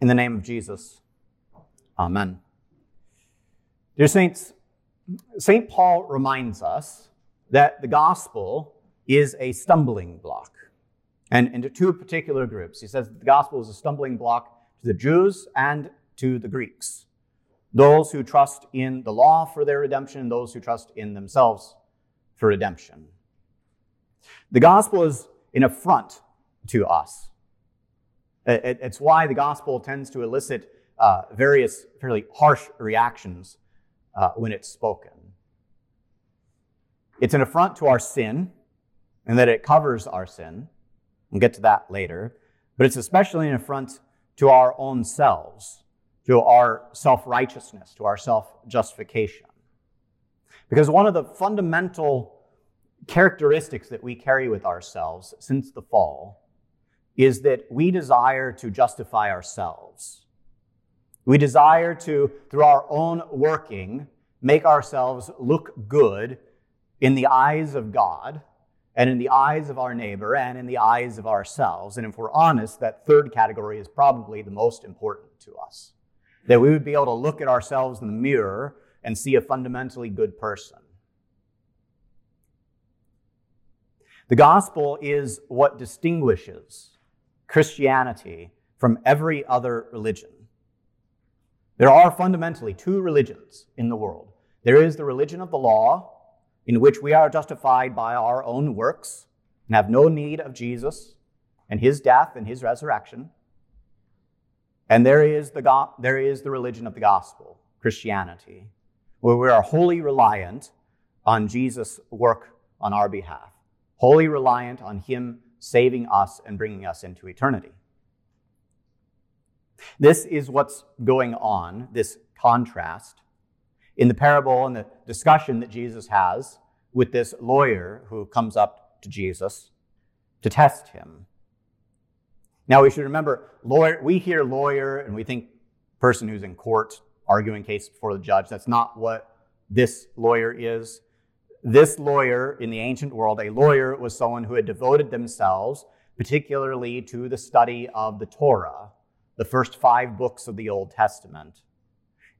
In the name of Jesus, Amen. Dear Saints, St. Paul reminds us that the gospel is a stumbling block. And into two particular groups. He says the gospel is a stumbling block to the Jews and to the Greeks. Those who trust in the law for their redemption, and those who trust in themselves for redemption. The gospel is an affront to us. It's why the gospel tends to elicit uh, various fairly harsh reactions uh, when it's spoken. It's an affront to our sin, and that it covers our sin. We'll get to that later. But it's especially an affront to our own selves, to our self righteousness, to our self justification. Because one of the fundamental characteristics that we carry with ourselves since the fall is that we desire to justify ourselves. We desire to, through our own working, make ourselves look good in the eyes of God and in the eyes of our neighbor and in the eyes of ourselves. And if we're honest, that third category is probably the most important to us. That we would be able to look at ourselves in the mirror and see a fundamentally good person. The gospel is what distinguishes Christianity from every other religion. There are fundamentally two religions in the world. There is the religion of the law, in which we are justified by our own works and have no need of Jesus and his death and his resurrection. And there is the, go- there is the religion of the gospel, Christianity, where we are wholly reliant on Jesus' work on our behalf, wholly reliant on him saving us and bringing us into eternity. This is what's going on, this contrast, in the parable and the discussion that Jesus has with this lawyer who comes up to Jesus to test him. Now we should remember, lawyer, we hear lawyer and we think person who's in court arguing case before the judge. That's not what this lawyer is. This lawyer in the ancient world, a lawyer was someone who had devoted themselves particularly to the study of the Torah, the first five books of the Old Testament,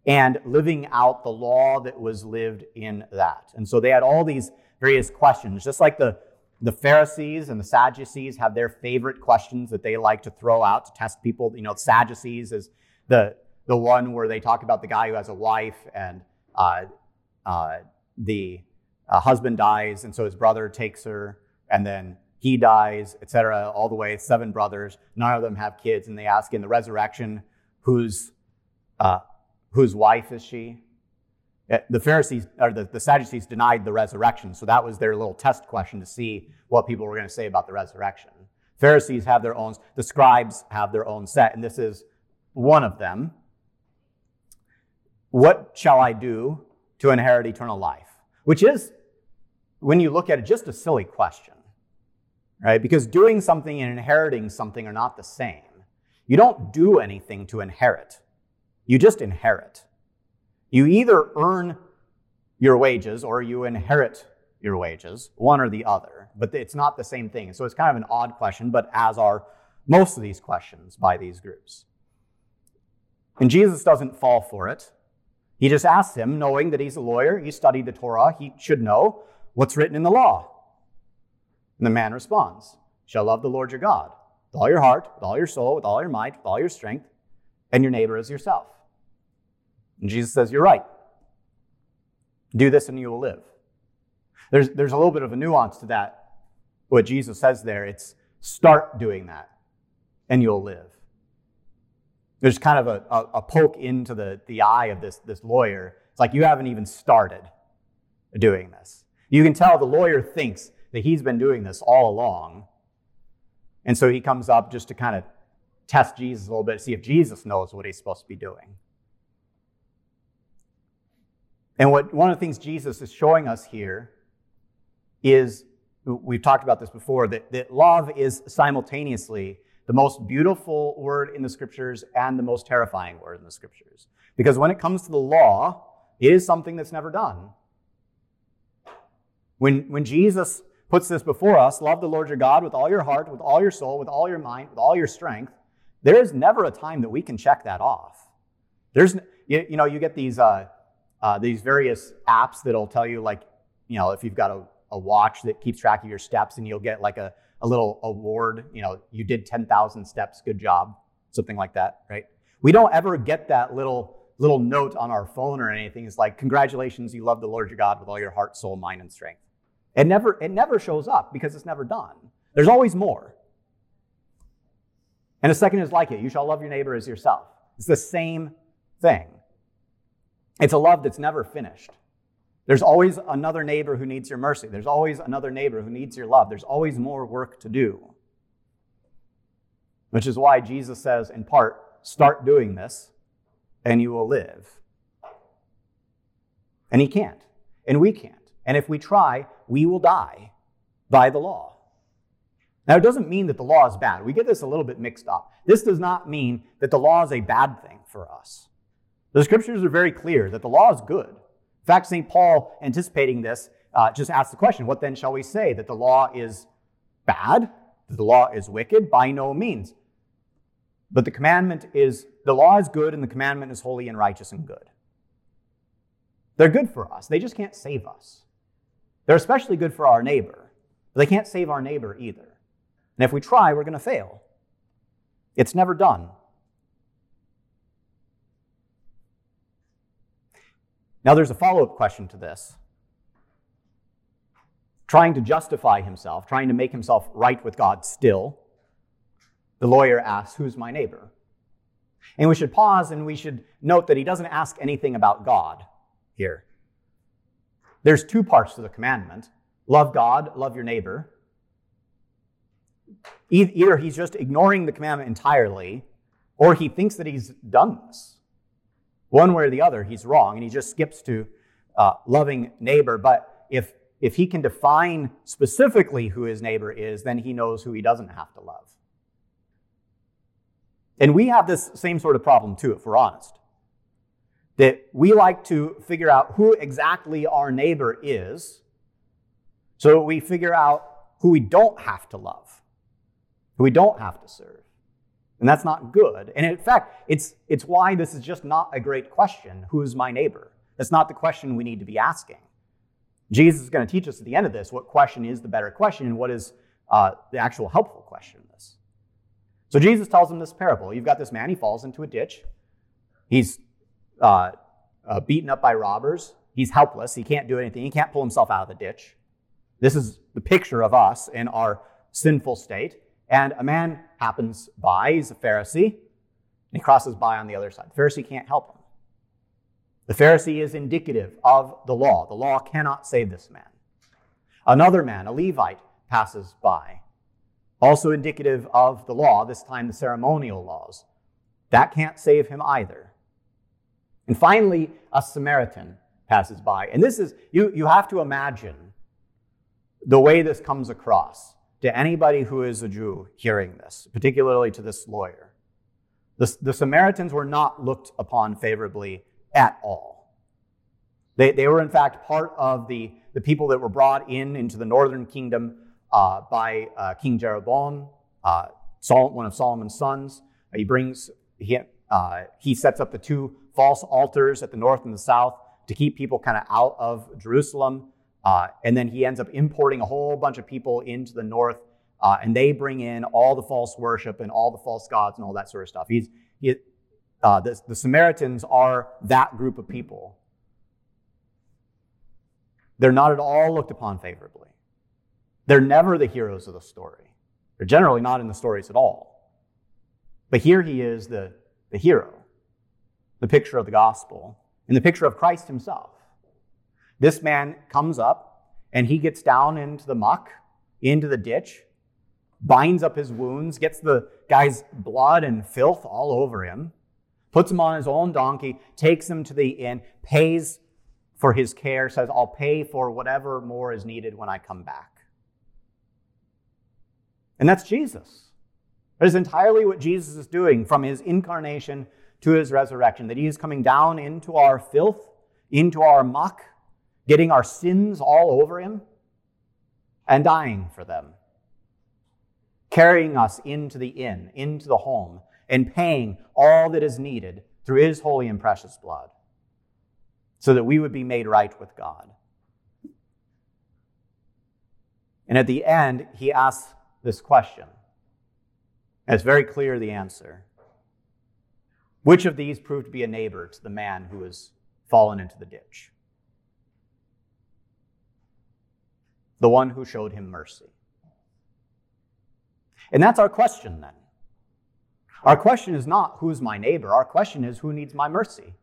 and living out the law that was lived in that. And so they had all these various questions, just like the, the Pharisees and the Sadducees have their favorite questions that they like to throw out to test people. You know, Sadducees is the, the one where they talk about the guy who has a wife and uh, uh, the a husband dies, and so his brother takes her, and then he dies, etc., all the way, seven brothers. None of them have kids, and they ask in the resurrection, whose, uh, whose wife is she? Uh, the Pharisees, or the, the Sadducees denied the resurrection, so that was their little test question to see what people were going to say about the resurrection. Pharisees have their own, the scribes have their own set, and this is one of them. What shall I do to inherit eternal life? Which is, when you look at it, just a silly question, right? Because doing something and inheriting something are not the same. You don't do anything to inherit, you just inherit. You either earn your wages or you inherit your wages, one or the other, but it's not the same thing. So it's kind of an odd question, but as are most of these questions by these groups. And Jesus doesn't fall for it. He just asks him, knowing that he's a lawyer, he studied the Torah, he should know what's written in the law. And the man responds, Shall love the Lord your God with all your heart, with all your soul, with all your might, with all your strength, and your neighbor as yourself. And Jesus says, You're right. Do this and you will live. There's, there's a little bit of a nuance to that, what Jesus says there. It's start doing that and you'll live there's kind of a, a, a, poke into the, the eye of this, this lawyer. It's like you haven't even started doing this. You can tell the lawyer thinks that he's been doing this all along, And so he comes up just to kind of test Jesus a little bit, see if Jesus knows what he's supposed to be doing. And what one of the things Jesus is showing us here is we've talked about this before that, that love is simultaneously the most beautiful word in the scriptures and the most terrifying word in the scriptures. Because when it comes to the law, it is something that's never done. When, when Jesus puts this before us love the Lord your God with all your heart, with all your soul, with all your mind, with all your strength there is never a time that we can check that off. There's, you, you know, you get these, uh, uh, these various apps that'll tell you, like, you know, if you've got a, a watch that keeps track of your steps and you'll get like a, a little award, you know, you did 10,000 steps, good job, something like that, right? We don't ever get that little little note on our phone or anything. It's like, congratulations, you love the Lord your God with all your heart, soul, mind, and strength. It never, it never shows up because it's never done. There's always more. And a second is like it you shall love your neighbor as yourself. It's the same thing. It's a love that's never finished. There's always another neighbor who needs your mercy. There's always another neighbor who needs your love. There's always more work to do. Which is why Jesus says, in part, start doing this and you will live. And he can't. And we can't. And if we try, we will die by the law. Now, it doesn't mean that the law is bad. We get this a little bit mixed up. This does not mean that the law is a bad thing for us. The scriptures are very clear that the law is good. In fact, St. Paul, anticipating this, uh, just asked the question what then shall we say? That the law is bad? That the law is wicked? By no means. But the commandment is the law is good and the commandment is holy and righteous and good. They're good for us, they just can't save us. They're especially good for our neighbor, but they can't save our neighbor either. And if we try, we're going to fail. It's never done. Now, there's a follow up question to this. Trying to justify himself, trying to make himself right with God still, the lawyer asks, Who's my neighbor? And we should pause and we should note that he doesn't ask anything about God here. There's two parts to the commandment love God, love your neighbor. Either he's just ignoring the commandment entirely, or he thinks that he's done this. One way or the other, he's wrong, and he just skips to uh, loving neighbor. But if, if he can define specifically who his neighbor is, then he knows who he doesn't have to love. And we have this same sort of problem too, if we're honest. That we like to figure out who exactly our neighbor is, so we figure out who we don't have to love who we don't have to serve. And that's not good. And in fact, it's, it's why this is just not a great question who is my neighbor? That's not the question we need to be asking. Jesus is going to teach us at the end of this what question is the better question and what is uh, the actual helpful question in this. So Jesus tells him this parable. You've got this man, he falls into a ditch. He's uh, uh, beaten up by robbers. He's helpless. He can't do anything. He can't pull himself out of the ditch. This is the picture of us in our sinful state. And a man happens by, he's a Pharisee, and he crosses by on the other side. The Pharisee can't help him. The Pharisee is indicative of the law. The law cannot save this man. Another man, a Levite, passes by, also indicative of the law, this time the ceremonial laws. That can't save him either. And finally, a Samaritan passes by. And this is, you, you have to imagine the way this comes across to anybody who is a Jew hearing this, particularly to this lawyer. The, the Samaritans were not looked upon favorably at all. They, they were, in fact, part of the, the people that were brought in into the northern kingdom uh, by uh, King Jeroboam, uh, one of Solomon's sons. He brings, he, uh, he sets up the two false altars at the north and the south to keep people kind of out of Jerusalem. Uh, and then he ends up importing a whole bunch of people into the north, uh, and they bring in all the false worship and all the false gods and all that sort of stuff. He's, he, uh, the, the Samaritans are that group of people. They're not at all looked upon favorably. They're never the heroes of the story. They're generally not in the stories at all. But here he is the, the hero, the picture of the gospel, and the picture of Christ himself. This man comes up and he gets down into the muck, into the ditch, binds up his wounds, gets the guy's blood and filth all over him, puts him on his own donkey, takes him to the inn, pays for his care, says, I'll pay for whatever more is needed when I come back. And that's Jesus. That is entirely what Jesus is doing from his incarnation to his resurrection, that he is coming down into our filth, into our muck, getting our sins all over him, and dying for them carrying us into the inn, into the home, and paying all that is needed through his holy and precious blood so that we would be made right with God. And at the end, he asks this question. And it's very clear the answer. Which of these proved to be a neighbor to the man who was fallen into the ditch? The one who showed him mercy. And that's our question then. Our question is not who's my neighbor, our question is who needs my mercy.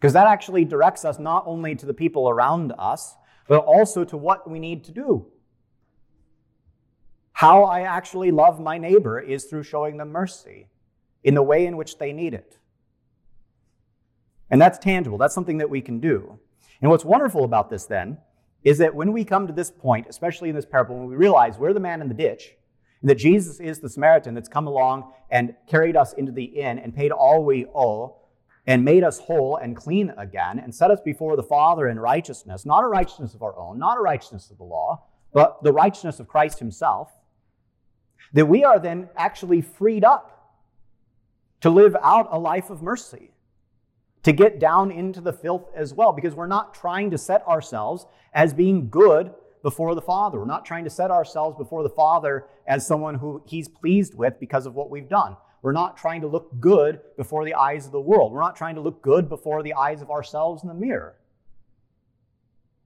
Because that actually directs us not only to the people around us, but also to what we need to do. How I actually love my neighbor is through showing them mercy in the way in which they need it. And that's tangible. That's something that we can do. And what's wonderful about this then is that when we come to this point, especially in this parable, when we realize we're the man in the ditch, and that Jesus is the Samaritan that's come along and carried us into the inn and paid all we owe and made us whole and clean again and set us before the Father in righteousness, not a righteousness of our own, not a righteousness of the law, but the righteousness of Christ Himself, that we are then actually freed up to live out a life of mercy, to get down into the filth as well, because we're not trying to set ourselves as being good before the Father. We're not trying to set ourselves before the Father as someone who He's pleased with because of what we've done. We're not trying to look good before the eyes of the world. We're not trying to look good before the eyes of ourselves in the mirror.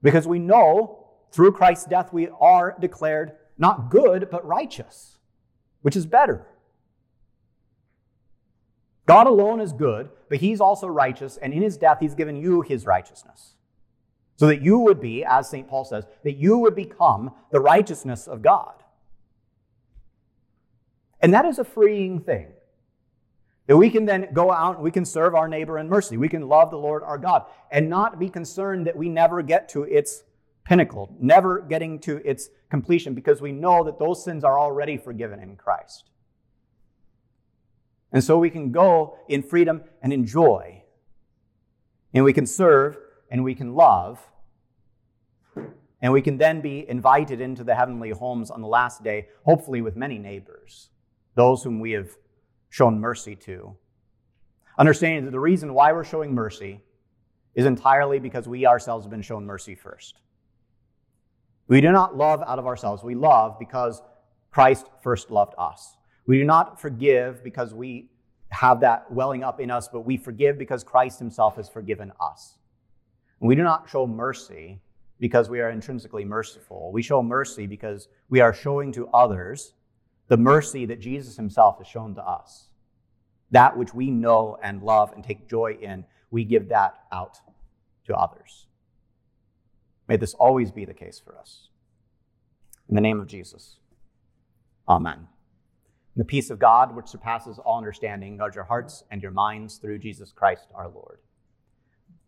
Because we know through Christ's death we are declared not good, but righteous, which is better. God alone is good, but He's also righteous, and in His death He's given you His righteousness. So that you would be, as St. Paul says, that you would become the righteousness of God. And that is a freeing thing. That we can then go out and we can serve our neighbor in mercy. We can love the Lord our God and not be concerned that we never get to its pinnacle, never getting to its completion, because we know that those sins are already forgiven in Christ. And so we can go in freedom and enjoy. And we can serve and we can love and we can then be invited into the heavenly homes on the last day, hopefully with many neighbors, those whom we have shown mercy to. Understanding that the reason why we're showing mercy is entirely because we ourselves have been shown mercy first. We do not love out of ourselves. We love because Christ first loved us. We do not forgive because we have that welling up in us, but we forgive because Christ himself has forgiven us. And we do not show mercy because we are intrinsically merciful. We show mercy because we are showing to others the mercy that Jesus himself has shown to us. That which we know and love and take joy in, we give that out to others. May this always be the case for us. In the name of Jesus, amen. The peace of God, which surpasses all understanding, guard your hearts and your minds through Jesus Christ our Lord.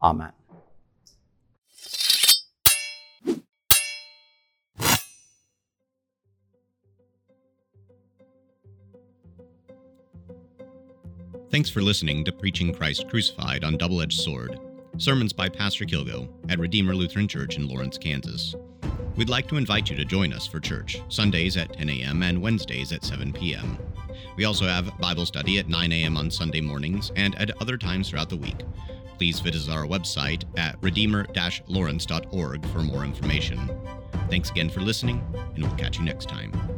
Amen. Thanks for listening to Preaching Christ Crucified on Double Edged Sword, sermons by Pastor Kilgo at Redeemer Lutheran Church in Lawrence, Kansas. We'd like to invite you to join us for church, Sundays at 10 a.m. and Wednesdays at 7 p.m. We also have Bible study at 9 a.m. on Sunday mornings and at other times throughout the week. Please visit our website at redeemer lawrence.org for more information. Thanks again for listening, and we'll catch you next time.